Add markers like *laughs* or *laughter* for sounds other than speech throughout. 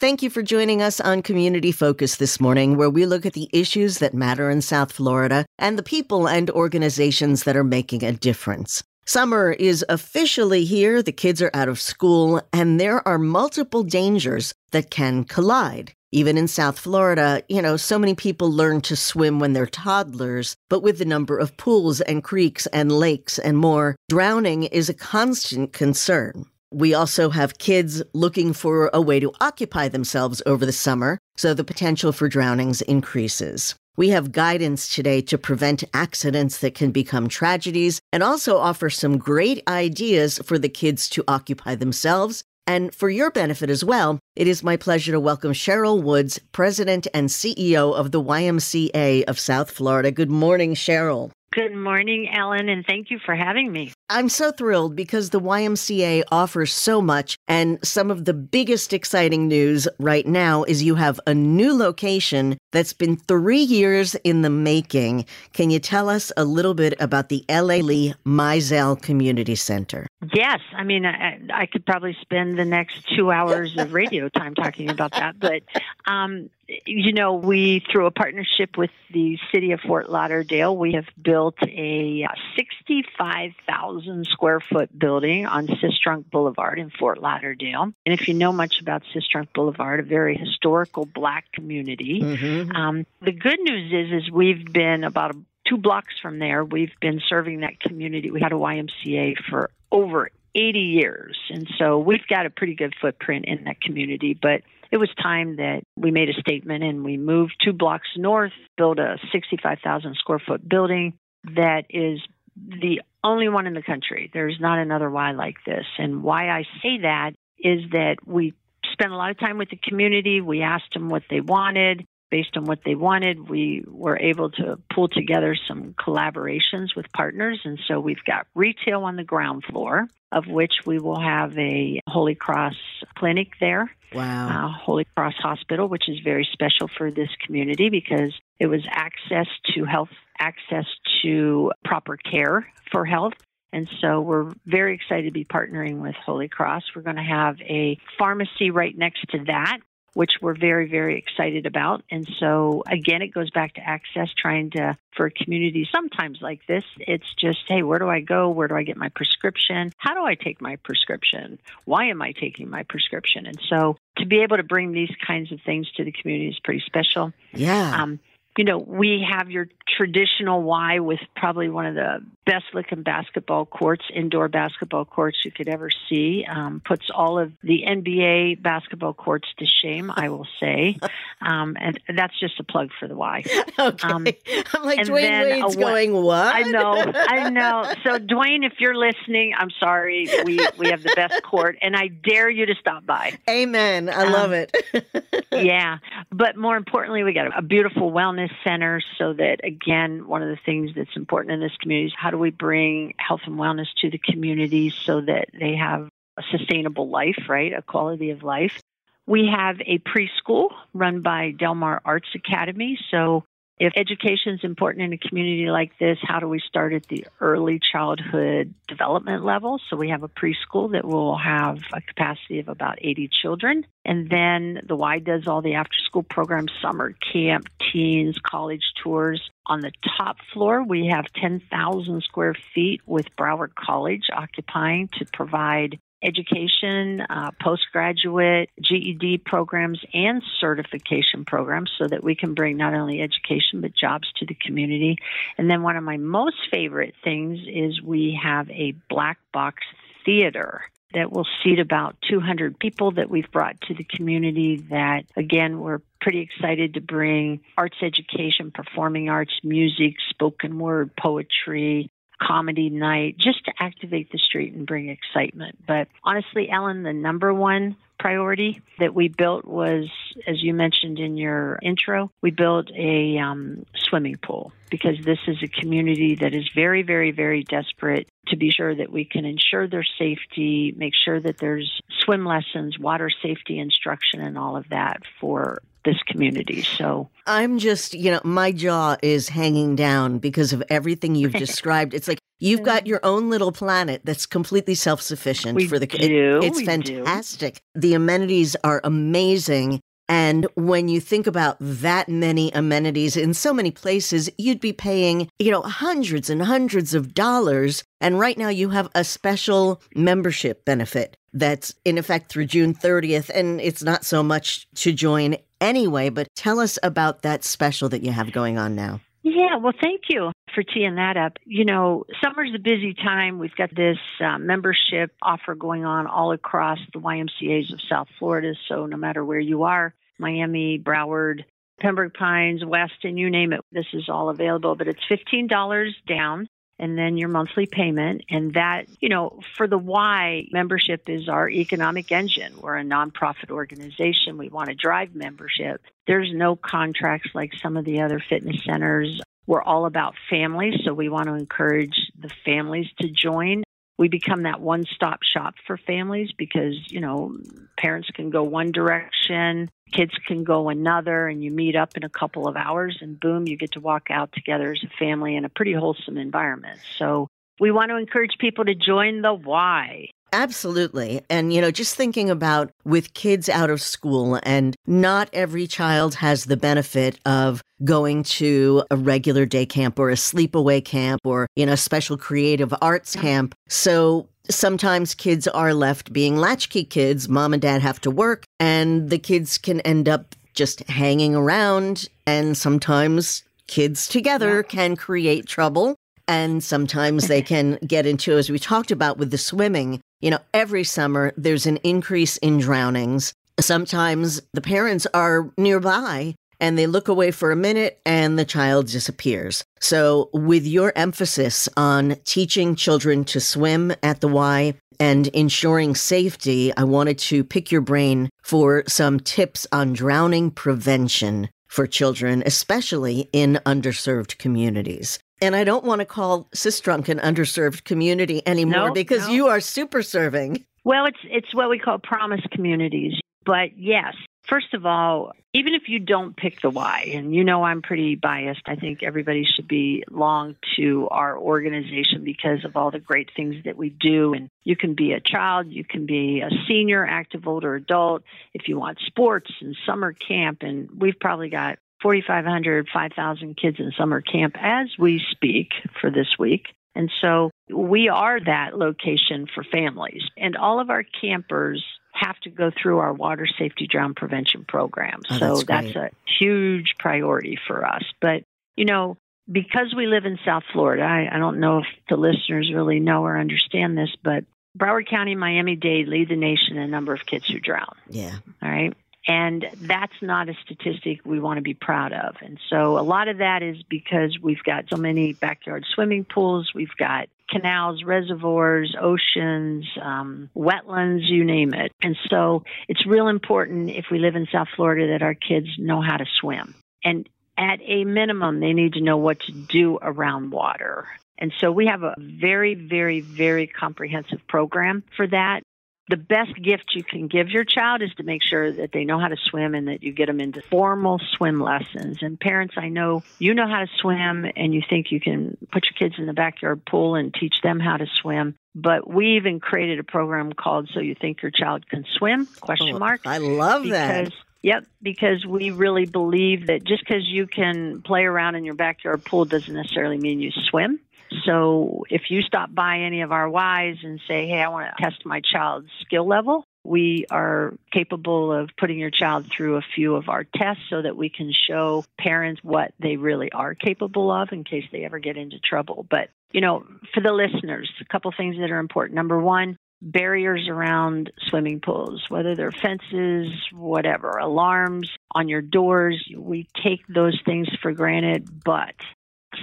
Thank you for joining us on Community Focus this morning, where we look at the issues that matter in South Florida and the people and organizations that are making a difference. Summer is officially here, the kids are out of school, and there are multiple dangers that can collide. Even in South Florida, you know, so many people learn to swim when they're toddlers, but with the number of pools and creeks and lakes and more, drowning is a constant concern. We also have kids looking for a way to occupy themselves over the summer, so the potential for drownings increases. We have guidance today to prevent accidents that can become tragedies and also offer some great ideas for the kids to occupy themselves. And for your benefit as well, it is my pleasure to welcome Sheryl Woods, President and CEO of the YMCA of South Florida. Good morning, Sheryl. Good morning, Ellen, and thank you for having me. I'm so thrilled because the YMCA offers so much, and some of the biggest exciting news right now is you have a new location that's been three years in the making. Can you tell us a little bit about the LA Lee Mizell Community Center? Yes, I mean, I, I could probably spend the next two hours of radio time talking about that, but um, you know, we, through a partnership with the city of Fort Lauderdale, we have built a 65,000 square foot building on Sistrunk Boulevard in Fort Lauderdale. And if you know much about Sistrunk Boulevard, a very historical black community, mm-hmm. um, the good news is, is we've been about a, two blocks from there. We've been serving that community. We had a YMCA for over 80 years. And so we've got a pretty good footprint in that community. But it was time that we made a statement and we moved two blocks north, built a 65,000 square foot building that is the only one in the country. There's not another Y like this. And why I say that is that we spent a lot of time with the community. We asked them what they wanted. Based on what they wanted, we were able to pull together some collaborations with partners. And so we've got retail on the ground floor, of which we will have a Holy Cross clinic there. Wow. Uh, Holy Cross Hospital, which is very special for this community because it was access to health, access to proper care for health. And so we're very excited to be partnering with Holy Cross. We're going to have a pharmacy right next to that which we're very, very excited about. And so, again, it goes back to access, trying to, for a community sometimes like this, it's just, hey, where do I go? Where do I get my prescription? How do I take my prescription? Why am I taking my prescription? And so, to be able to bring these kinds of things to the community is pretty special. Yeah. Um, you know, we have your traditional Y with probably one of the best looking basketball courts, indoor basketball courts you could ever see. Um, puts all of the NBA basketball courts to shame, I will say. *laughs* Um, and that's just a plug for the Y. *laughs* Okay. Um, I'm like, Dwyane Wade's going, what? I know, I *laughs* know. So, Dwyane, if you're listening, I'm sorry. We, we have the best court, and I dare you to stop by. Amen. I love um, it. yeah. But more importantly, we got a beautiful wellness center so that, again, one of the things that's important in this community is how do we bring health and wellness to the community so that they have a sustainable life, right? A quality of life. We have a preschool run by Delmar Arts Academy. So if education is important in a community like this, how do we start at the early childhood development level? So we have a preschool that will have a capacity of about 80 children. And then the Y does all the after school programs, summer camp, teens, college tours. On the top floor, we have 10,000 square feet with Broward College occupying to provide education, uh, postgraduate, GED programs, and certification programs so that we can bring not only education but jobs to the community. And then one of my most favorite things is we have a black box theater that will seat about 200 people that we've brought to the community that again we're pretty excited to bring arts education performing arts music spoken word poetry comedy night just to activate the street and bring excitement. But honestly, Ellen, the number one priority that we built was, as you mentioned in your intro, we built a um, swimming pool because this is a community that is very, very, very desperate to be sure that we can ensure their safety, make sure that there's swim lessons, water safety instruction, and all of that for this community. So I'm just, you know, my jaw is hanging down because of everything you've *laughs* described. It's like you've got your own little planet that's completely self-sufficient we for the do, it, it's fantastic. The amenities are amazing. And when you think about that many amenities in so many places, you'd be paying, you know, hundreds and hundreds of dollars. And right now you have a special membership benefit that's in effect through June 30th. And it's not so much to join anyway, but tell us about that special that you have going on now. Yeah, well, thank you for teeing that up. You know, summer's a busy time. We've got this uh, membership offer going on all across the YMCA's of South Florida. So no matter where you are, Miami, Broward, Pembroke Pines, Weston, you name it, this is all available. But it's $15 down and then your monthly payment. And that, you know, for the Y, membership is our economic engine. We're a nonprofit organization. We want to drive membership. There's no contracts like some of the other fitness centers. We're all about families, so we want to encourage the families to join we become that one stop shop for families because, you know, parents can go one direction, kids can go another, and you meet up in a couple of hours, and boom, you get to walk out together as a family in a pretty wholesome environment. So we want to encourage people to join the Y. Absolutely. And, you know, just thinking about with kids out of school, and not every child has the benefit of going to a regular day camp or a sleepaway camp or, you know, special creative arts camp. So sometimes kids are left being latchkey kids. Mom and dad have to work, and the kids can end up just hanging around. And sometimes kids together can create trouble. And sometimes they *laughs* can get into, as we talked about with the swimming, you know, every summer there's an increase in drownings. Sometimes the parents are nearby and they look away for a minute and the child disappears. So, with your emphasis on teaching children to swim at the Y and ensuring safety, I wanted to pick your brain for some tips on drowning prevention for children, especially in underserved communities. And I don't want to call Sistrunk an underserved community anymore no, because no. you are super serving. Well, it's it's what we call promise communities. But yes, first of all, even if you don't pick the Y, and you know I'm pretty biased, I think everybody should be long to our organization because of all the great things that we do. And you can be a child, you can be a senior, active, older adult, if you want sports and summer camp. And we've probably got 4,500, 5,000 kids in summer camp as we speak for this week. And so we are that location for families. And all of our campers have to go through our water safety drown prevention program. Oh, so that's, that's a huge priority for us. But, you know, because we live in South Florida, I, I don't know if the listeners really know or understand this, but Broward County, Miami Dade lead the nation in number of kids who drown. Yeah. All right. And that's not a statistic we want to be proud of. And so a lot of that is because we've got so many backyard swimming pools, we've got canals, reservoirs, oceans, um, wetlands, you name it. And so it's real important if we live in South Florida that our kids know how to swim. And at a minimum, they need to know what to do around water. And so we have a very, very, very comprehensive program for that the best gift you can give your child is to make sure that they know how to swim and that you get them into formal swim lessons. And parents, I know you know how to swim and you think you can put your kids in the backyard pool and teach them how to swim. But we even created a program called So You Think Your Child Can Swim? Question Oh, mark. I love that. Because Yep, because we really believe that just because you can play around in your backyard pool doesn't necessarily mean you swim. So if you stop by any of our Ys and say, hey, I want to test my child's skill level, we are capable of putting your child through a few of our tests so that we can show parents what they really are capable of in case they ever get into trouble. But, you know, for the listeners, a couple things that are important. Number one, barriers around swimming pools, whether they're fences, whatever, alarms on your doors. We take those things for granted, but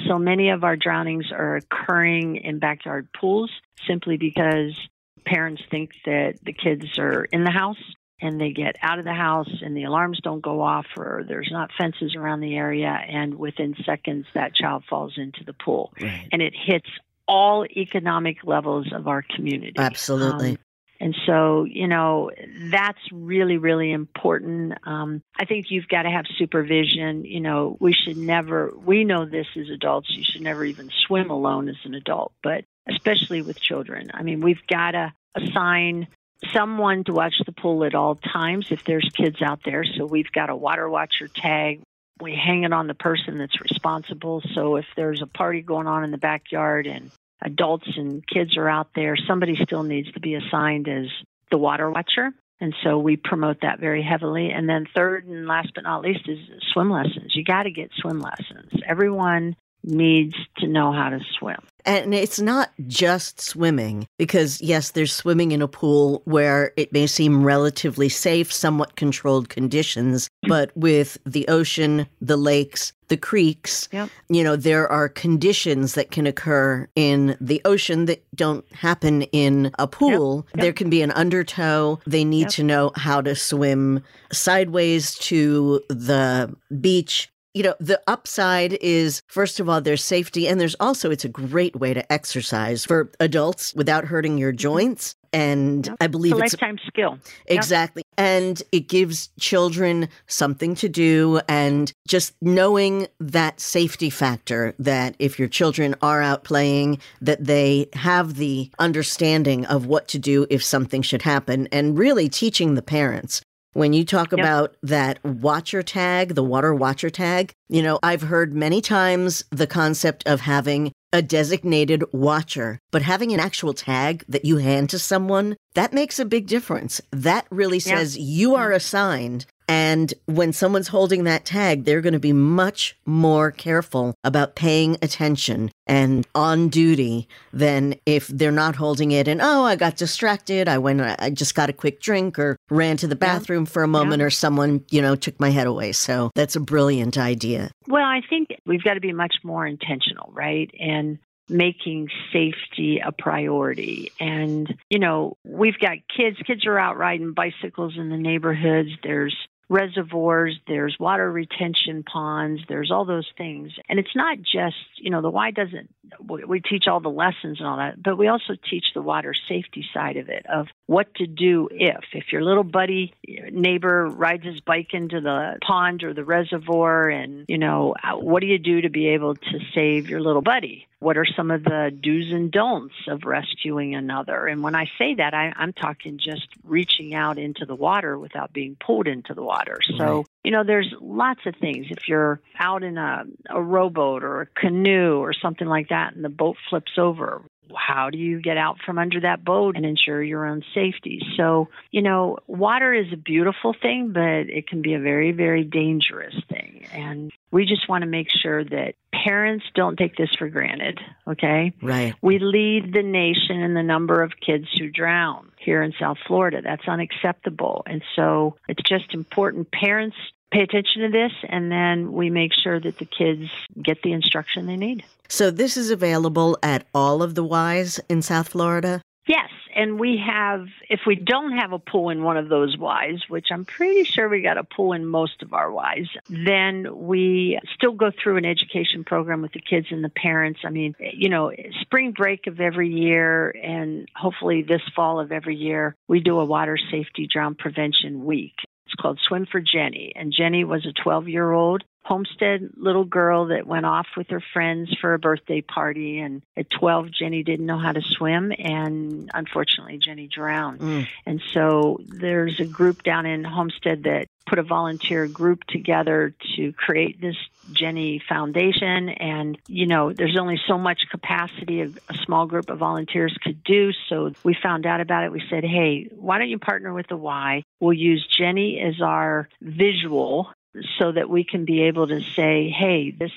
So many of our drownings are occurring in backyard pools simply because parents think that the kids are in the house and they get out of the house and the alarms don't go off or there's not fences around the area and within seconds that child falls into the pool Right. and it hits all economic levels of our community Absolutely. Um, and so, you know, that's really, really important. Um, I think you've got to have supervision. You know, we should never, we know this as adults, you should never even swim alone as an adult, but especially with children. I mean, we've got to assign someone to watch the pool at all times if there's kids out there. So we've got a water watcher tag. We hang it on the person that's responsible. So if there's a party going on in the backyard and adults and kids are out there, somebody still needs to be assigned as the water watcher. And so we promote that very heavily. And then third and last but not least is swim lessons. You got to get swim lessons. Everyone needs to know how to swim. And it's not just swimming, because yes, there's swimming in a pool where it may seem relatively safe, somewhat controlled conditions, *clears throat* but with the ocean, the lakes, the creeks, Yep. you know, there are conditions that can occur in the ocean that don't happen in a pool. Yep. There can be an undertow. They need Yep. to know how to swim sideways to the beach. You know, the upside is, first of all, there's safety, and there's also, it's a great way to exercise for adults without hurting your mm-hmm. joints. And Yep. I It's believe a it's lifetime skill. Exactly. And it gives children something to do and just knowing that safety factor that if your children are out playing, that they have the understanding of what to do if something should happen and really teaching the parents. When you talk Yep. about that watcher tag, the water watcher tag, you know, I've heard many times the concept of having a designated watcher, but having an actual tag that you hand to someone, that makes a big difference. That really says you are mm-hmm. assigned. And when someone's holding that tag, they're going to be much more careful about paying attention and on duty than if they're not holding it and, oh, I got distracted. I went, I just got a quick drink or ran to the Yeah. bathroom for a moment or someone, you know, took my head away. So that's a brilliant idea. Well, I think we've got to be much more intentional, right? And making safety a priority. And, you know, we've got kids, kids are out riding bicycles in the neighborhoods. There's reservoirs, there's water retention ponds, there's all those things. And it's not just, you know, the Y doesn't, we teach all the lessons and all that, but we also teach the water safety side of it of what to do if, if your little buddy neighbor rides his bike into the pond or the reservoir and, you know, uh, what do you do to be able to save your little buddy? What are some of the do's and don'ts of rescuing another? And when I say that, I, I'm talking just reaching out into the water without being pulled into the water. So, Right. you know, there's lots of things. If you're out in a, a rowboat or a canoe or something like that and the boat flips over, how do you get out from under that boat and ensure your own safety? So, you know, water is a beautiful thing, but it can be a very, very dangerous thing. And we just want to make sure that parents don't take this for granted, okay? Right. We lead the nation in the number of kids who drown here in South Florida. That's unacceptable. And so it's just important parents pay attention to this and then we make sure that the kids get the instruction they need. So this is available at all of the Ys in South Florida. Yes, and we have, if we don't have a pool in one of those Ys, which I'm pretty sure we got a pool in most of our Ys, then we still go through an education program with the kids and the parents. I mean, you know, spring break of every year and hopefully this fall of every year, we do a water safety drown prevention week. It's called Swim for Jenny. And Jenny was a 12 year old homestead little girl that went off with her friends for a birthday party. And at 12, Jenny didn't know how to swim. And unfortunately, Jenny drowned. Mm. And so there's a group down in Homestead that put a volunteer group together to create this Jenny Foundation. And, you know, there's only so much capacity a, a small group of volunteers could do. So we found out about it. We said, hey, why don't you partner with the Y? We'll use Jenny as our visual so that we can be able to say, hey, this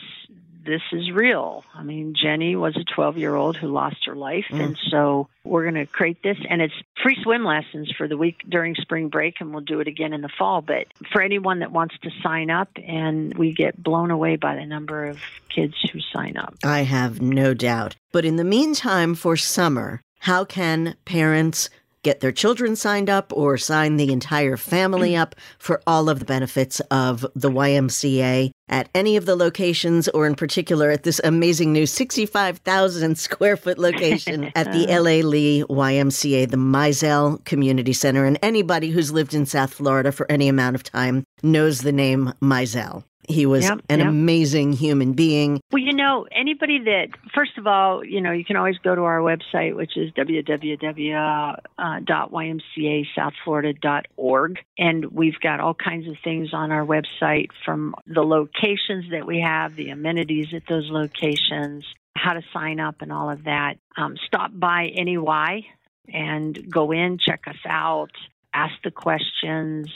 this is real. I mean, Jenny was a 12 year old who lost her life. Mm. And so we're going to create this. And it's free swim lessons for the week during spring break, and we'll do it again in the fall. But for anyone that wants to sign up, and we get blown away by the number of kids who sign up. I have no doubt. But in the meantime, for summer, how can parents get their children signed up or sign the entire family up for all of the benefits of the YMCA at any of the locations, or in particular at this amazing new 65,000 square foot location *laughs* at the LA Lee YMCA, the Mizell Community Center. And anybody who's lived in South Florida for any amount of time knows the name Mizell. He was yep, an yep. amazing human being. Well, you know, anybody that, first of all, you know, you can always go to our website, which is www.ymcasouthflorida.org. And we've got all kinds of things on our website from the locations that we have, the amenities at those locations, how to sign up, and all of that. Um, stop by NEY and go in, check us out, ask the questions.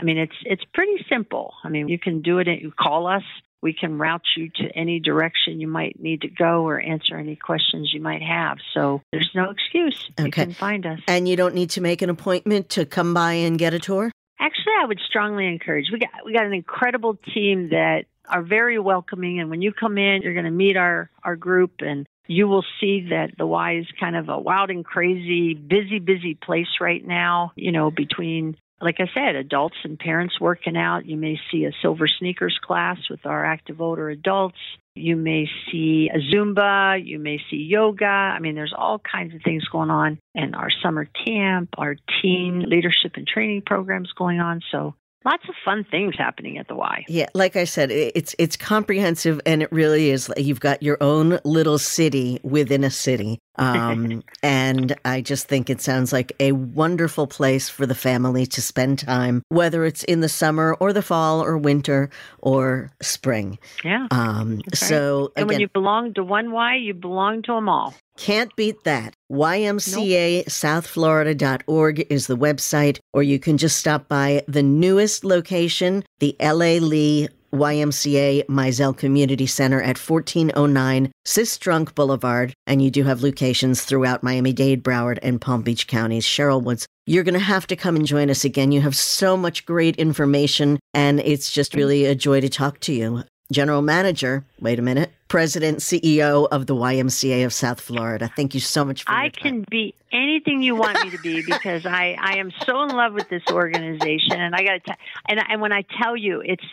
I mean, it's it's pretty simple. I mean, you can do it. You call us. We can route you to any direction you might need to go or answer any questions you might have. So there's no excuse. Okay. You can find us. And you don't need to make an appointment to come by and get a tour? Actually, I would strongly encourage. We got we got an incredible team that are very welcoming and when you come in, you're going to meet our our group and you will see that the Y is kind of a wild and crazy, busy, busy place right now, you know, between like I said, adults and parents working out. You may see a silver sneakers class with our active older adults. You may see a Zumba. You may see yoga. I mean, there's all kinds of things going on. And our summer camp, our teen leadership and training programs going on. So lots of fun things happening at the Y. Yeah, like I said, it's it's comprehensive and it really is. You've got your own little city within a city. Um, *laughs* and I just think it sounds like a wonderful place for the family to spend time, whether it's in the summer or the fall or winter or spring. Yeah. Um, so, and when you belong to one Y, you belong to them all. Can't beat that. YMCA is the website, or you can just stop by the newest location, the LA Lee YMCA Mizell Community Center at 1409 Sistrunk Boulevard. And you do have locations throughout Miami Dade, Broward, and Palm Beach counties, Sheryl Woods. You're going to have to come and join us again. You have so much great information, and it's just really a joy to talk to you. General Manager, wait a minute, President, CEO of the YMCA of South Florida. Thank you so much for I can be anything you want me to be because I, I am so in love with this organization. And I got to tell, and, and when I tell you, it's,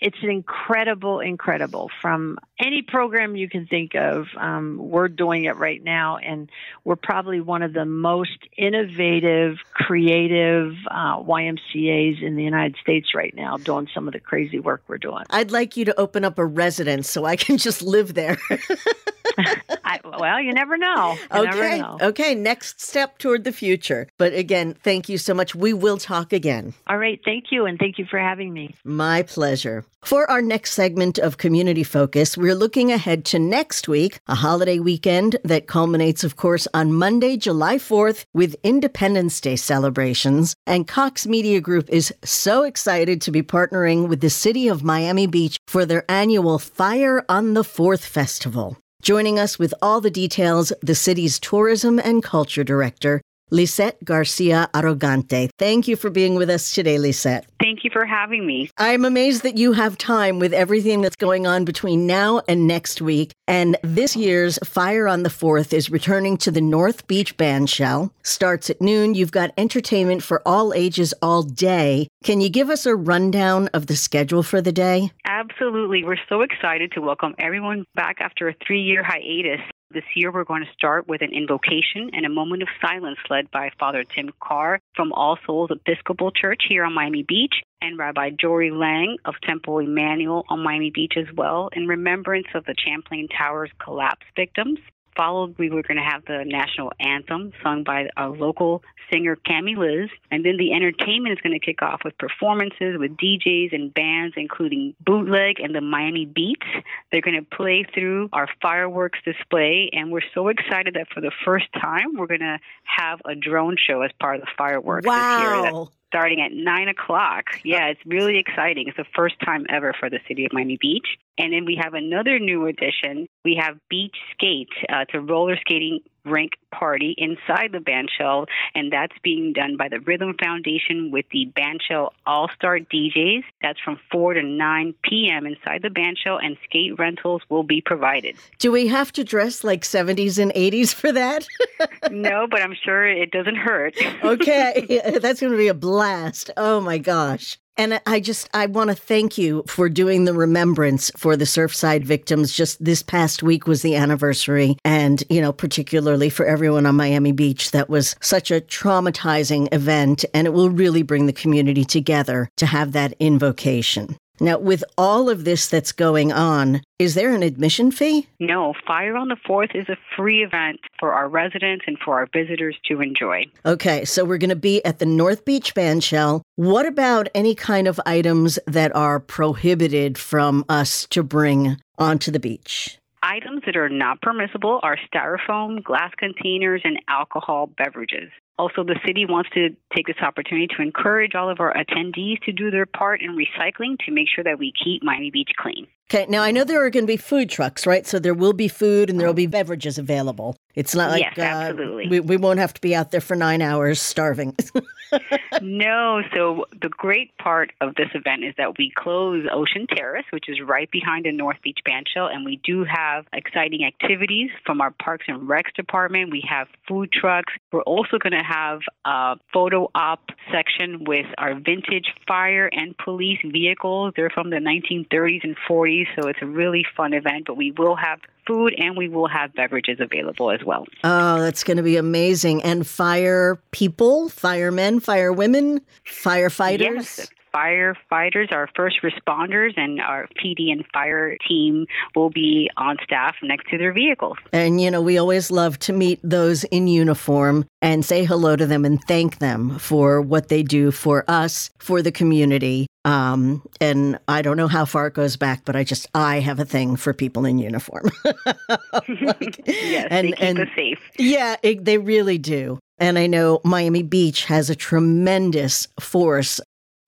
it's incredible, incredible from any program you can think of. Um, we're doing it right now, and we're probably one of the most innovative, creative uh, YMCA's in the United States right now, doing some of the crazy work we're doing. I'd like you to open up a residence so I can just live there. *laughs* *laughs* I, well, you never know. You okay. Never know. Okay. Next step toward the future. But again, thank you so much. We will talk again. All right. Thank you. And thank you for having me. My pleasure. For our next segment of Community Focus, we're looking ahead to next week, a holiday weekend that culminates, of course, on Monday, July 4th with Independence Day celebrations. And Cox Media Group is so excited to be partnering with the city of Miami Beach for their annual Fire on the 4th Festival. Joining us with all the details, the city's tourism and culture director, Lissette Garcia Arrogante. Thank you for being with us today, Lissette. Thank you for having me. I'm amazed that you have time with everything that's going on between now and next week. And this year's Fire on the 4th is returning to the North Beach Bandshell. Starts at noon. You've got entertainment for all ages all day. Can you give us a rundown of the schedule for the day? Absolutely. We're so excited to welcome everyone back after a three year hiatus. This year, we're going to start with an invocation and a moment of silence led by Father Tim Carr from All Souls Episcopal Church here on Miami Beach and Rabbi Jory Lang of Temple Emmanuel on Miami Beach as well, in remembrance of the Champlain Towers collapse victims followed, we were going to have the national anthem sung by a local singer, Cami Liz. And then the entertainment is going to kick off with performances with DJs and bands, including Bootleg and the Miami Beats. They're going to play through our fireworks display. And we're so excited that for the first time, we're going to have a drone show as part of the fireworks wow. this year starting at 9 o'clock. Yeah, it's really exciting. It's the first time ever for the city of Miami Beach. And then we have another new addition. We have Beach Skate. Uh, it's a roller skating rink party inside the bandshell, and that's being done by the Rhythm Foundation with the bandshell All Star DJs. That's from 4 to 9 p.m. inside the bandshell, and skate rentals will be provided. Do we have to dress like 70s and 80s for that? *laughs* no, but I'm sure it doesn't hurt. okay, *laughs* *laughs* that's going to be a blast. Oh my gosh. And I just, I want to thank you for doing the remembrance for the Surfside victims. Just this past week was the anniversary. And, you know, particularly for everyone on Miami Beach, that was such a traumatizing event. And it will really bring the community together to have that invocation. Now, with all of this that's going on, is there an admission fee? No, Fire on the 4th is a free event for our residents and for our visitors to enjoy. Okay, so we're going to be at the North Beach Bandshell. What about any kind of items that are prohibited from us to bring onto the beach? Items that are not permissible are styrofoam, glass containers, and alcohol beverages. Also, the city wants to take this opportunity to encourage all of our attendees to do their part in recycling to make sure that we keep Miami Beach clean. Okay, now I know there are going to be food trucks, right? So there will be food and there will be beverages available. It's not like yes, absolutely. Uh, we, we won't have to be out there for nine hours starving. *laughs* no, so the great part of this event is that we close Ocean Terrace, which is right behind the North Beach Bandshell, and we do have exciting activities from our Parks and Recs department. We have food trucks. We're also going to have a photo op section with our vintage fire and police vehicles. They're from the 1930s and 40s, so it's a really fun event, but we will have food and we will have beverages available as well. Oh, that's going to be amazing. And fire people, firemen, firewomen, firefighters? Yes firefighters, our first responders, and our PD and fire team will be on staff next to their vehicles. And, you know, we always love to meet those in uniform and say hello to them and thank them for what they do for us, for the community. Um, and I don't know how far it goes back, but I just, I have a thing for people in uniform. *laughs* like, yes, and, they keep and, us safe. Yeah, it, they really do. And I know Miami Beach has a tremendous force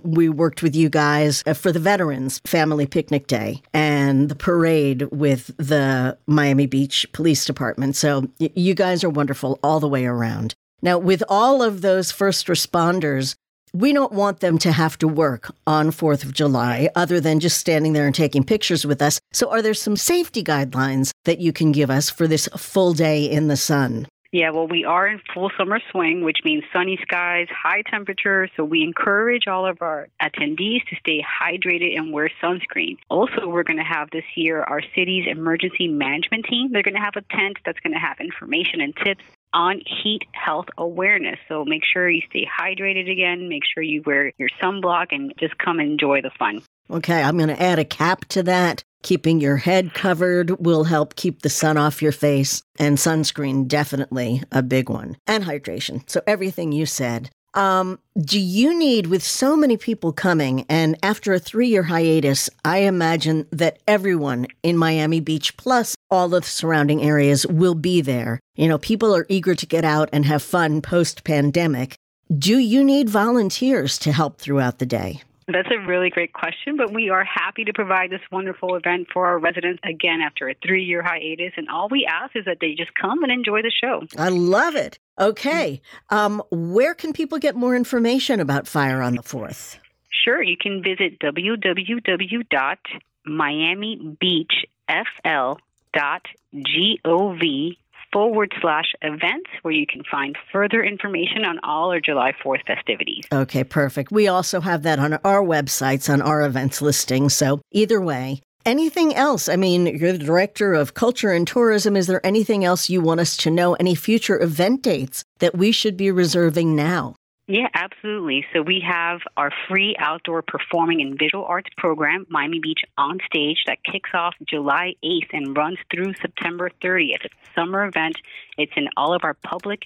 we worked with you guys uh, for the Veterans Family Picnic Day and the parade with the Miami Beach Police Department. So you guys are wonderful all the way around. Now, with all of those first responders, we don't want them to have to work on 4th of July other than just standing there and taking pictures with us. So, are there some safety guidelines that you can give us for this full day in the sun? Yeah, well, we are in full summer swing, which means sunny skies, high temperatures. So we encourage all of our attendees to stay hydrated and wear sunscreen. Also, we're going to have this year our city's emergency management team. They're going to have a tent that's going to have information and tips on heat health awareness. So make sure you stay hydrated again, make sure you wear your sunblock, and just come enjoy the fun. Okay, I'm going to add a cap to that. Keeping your head covered will help keep the sun off your face, and sunscreen definitely a big one, and hydration. So, everything you said. Um, do you need, with so many people coming, and after a three year hiatus, I imagine that everyone in Miami Beach, plus all of the surrounding areas, will be there. You know, people are eager to get out and have fun post pandemic. Do you need volunteers to help throughout the day? That's a really great question, but we are happy to provide this wonderful event for our residents again after a three year hiatus. And all we ask is that they just come and enjoy the show. I love it. Okay. Um, where can people get more information about Fire on the 4th? Sure. You can visit www.miamibeachfl.gov forward slash events where you can find further information on all our July 4th festivities. Okay, perfect. We also have that on our websites, on our events listing. So either way, anything else? I mean, you're the director of culture and tourism. Is there anything else you want us to know? Any future event dates that we should be reserving now? Yeah, absolutely. So we have our free outdoor performing and visual arts program, Miami Beach on Stage, that kicks off July 8th and runs through September 30th. It's a summer event. It's in all of our public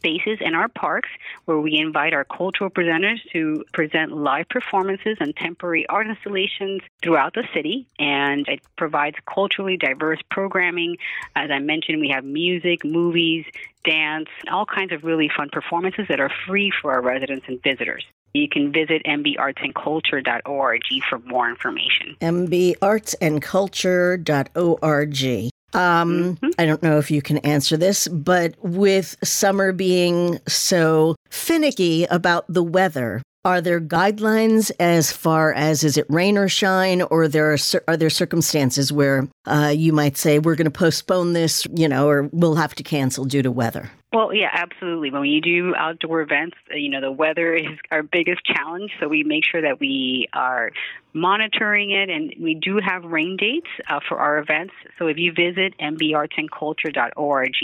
spaces in our parks where we invite our cultural presenters to present live performances and temporary art installations throughout the city. And it provides culturally diverse programming. As I mentioned, we have music, movies, dance, all kinds of really fun performances that are free for our residents and visitors. You can visit mbartsandculture.org for more information. mbartsandculture.org. Um, mm-hmm. I don't know if you can answer this, but with summer being so finicky about the weather, are there guidelines as far as is it rain or shine, or there are are there circumstances where uh, you might say we're going to postpone this, you know, or we'll have to cancel due to weather? Well, yeah, absolutely. When you do outdoor events, uh, you know, the weather *laughs* is our biggest challenge. So we make sure that we are monitoring it, and we do have rain dates uh, for our events. So if you visit mbartsandculture.org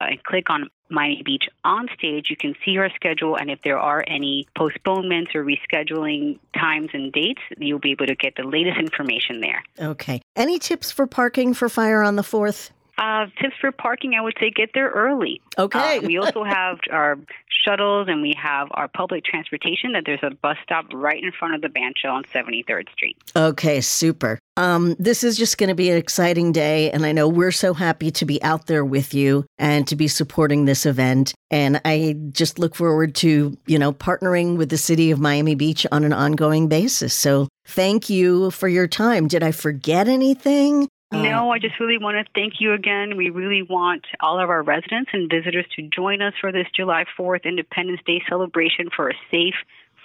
uh, and click on Miami Beach on stage, you can see our schedule, and if there are any postponements or rescheduling times and dates, you'll be able to get the latest information there. Okay. Any tips for parking for Fire on the 4th? Uh, tips for parking, I would say get there early. Okay. Uh, we also have *laughs* our shuttles and we have our public transportation that there's a bus stop right in front of the Bandshell on 73rd Street. Okay, super. Um, this is just going to be an exciting day. And I know we're so happy to be out there with you and to be supporting this event. And I just look forward to, you know, partnering with the city of Miami Beach on an ongoing basis. So thank you for your time. Did I forget anything? Um, no, I just really want to thank you again. We really want all of our residents and visitors to join us for this July 4th Independence Day celebration for a safe,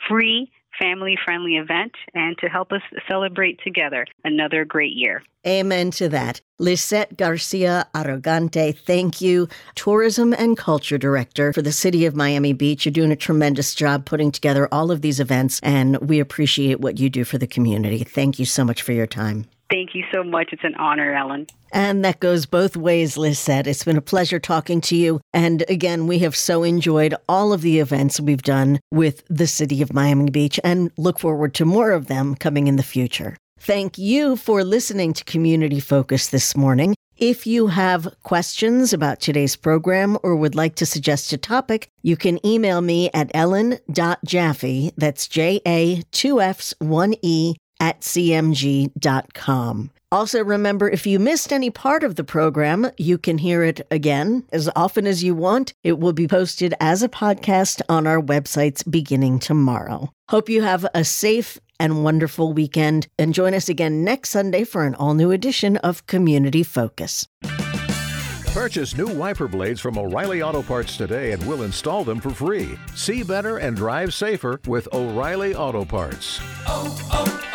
free, family friendly event and to help us celebrate together another great year. Amen to that. Lissette Garcia Arrogante, thank you. Tourism and Culture Director for the City of Miami Beach. You're doing a tremendous job putting together all of these events, and we appreciate what you do for the community. Thank you so much for your time. Thank you so much. It's an honor, Ellen. And that goes both ways, Lissette. It's been a pleasure talking to you. And again, we have so enjoyed all of the events we've done with the city of Miami Beach and look forward to more of them coming in the future. Thank you for listening to Community Focus this morning. If you have questions about today's program or would like to suggest a topic, you can email me at ellen.jaffe, that's J A 2 F's 1 E, at cmg.com. Also, remember if you missed any part of the program, you can hear it again as often as you want. It will be posted as a podcast on our websites beginning tomorrow. Hope you have a safe and wonderful weekend and join us again next Sunday for an all new edition of Community Focus. Purchase new wiper blades from O'Reilly Auto Parts today and we'll install them for free. See better and drive safer with O'Reilly Auto Parts. Oh, oh.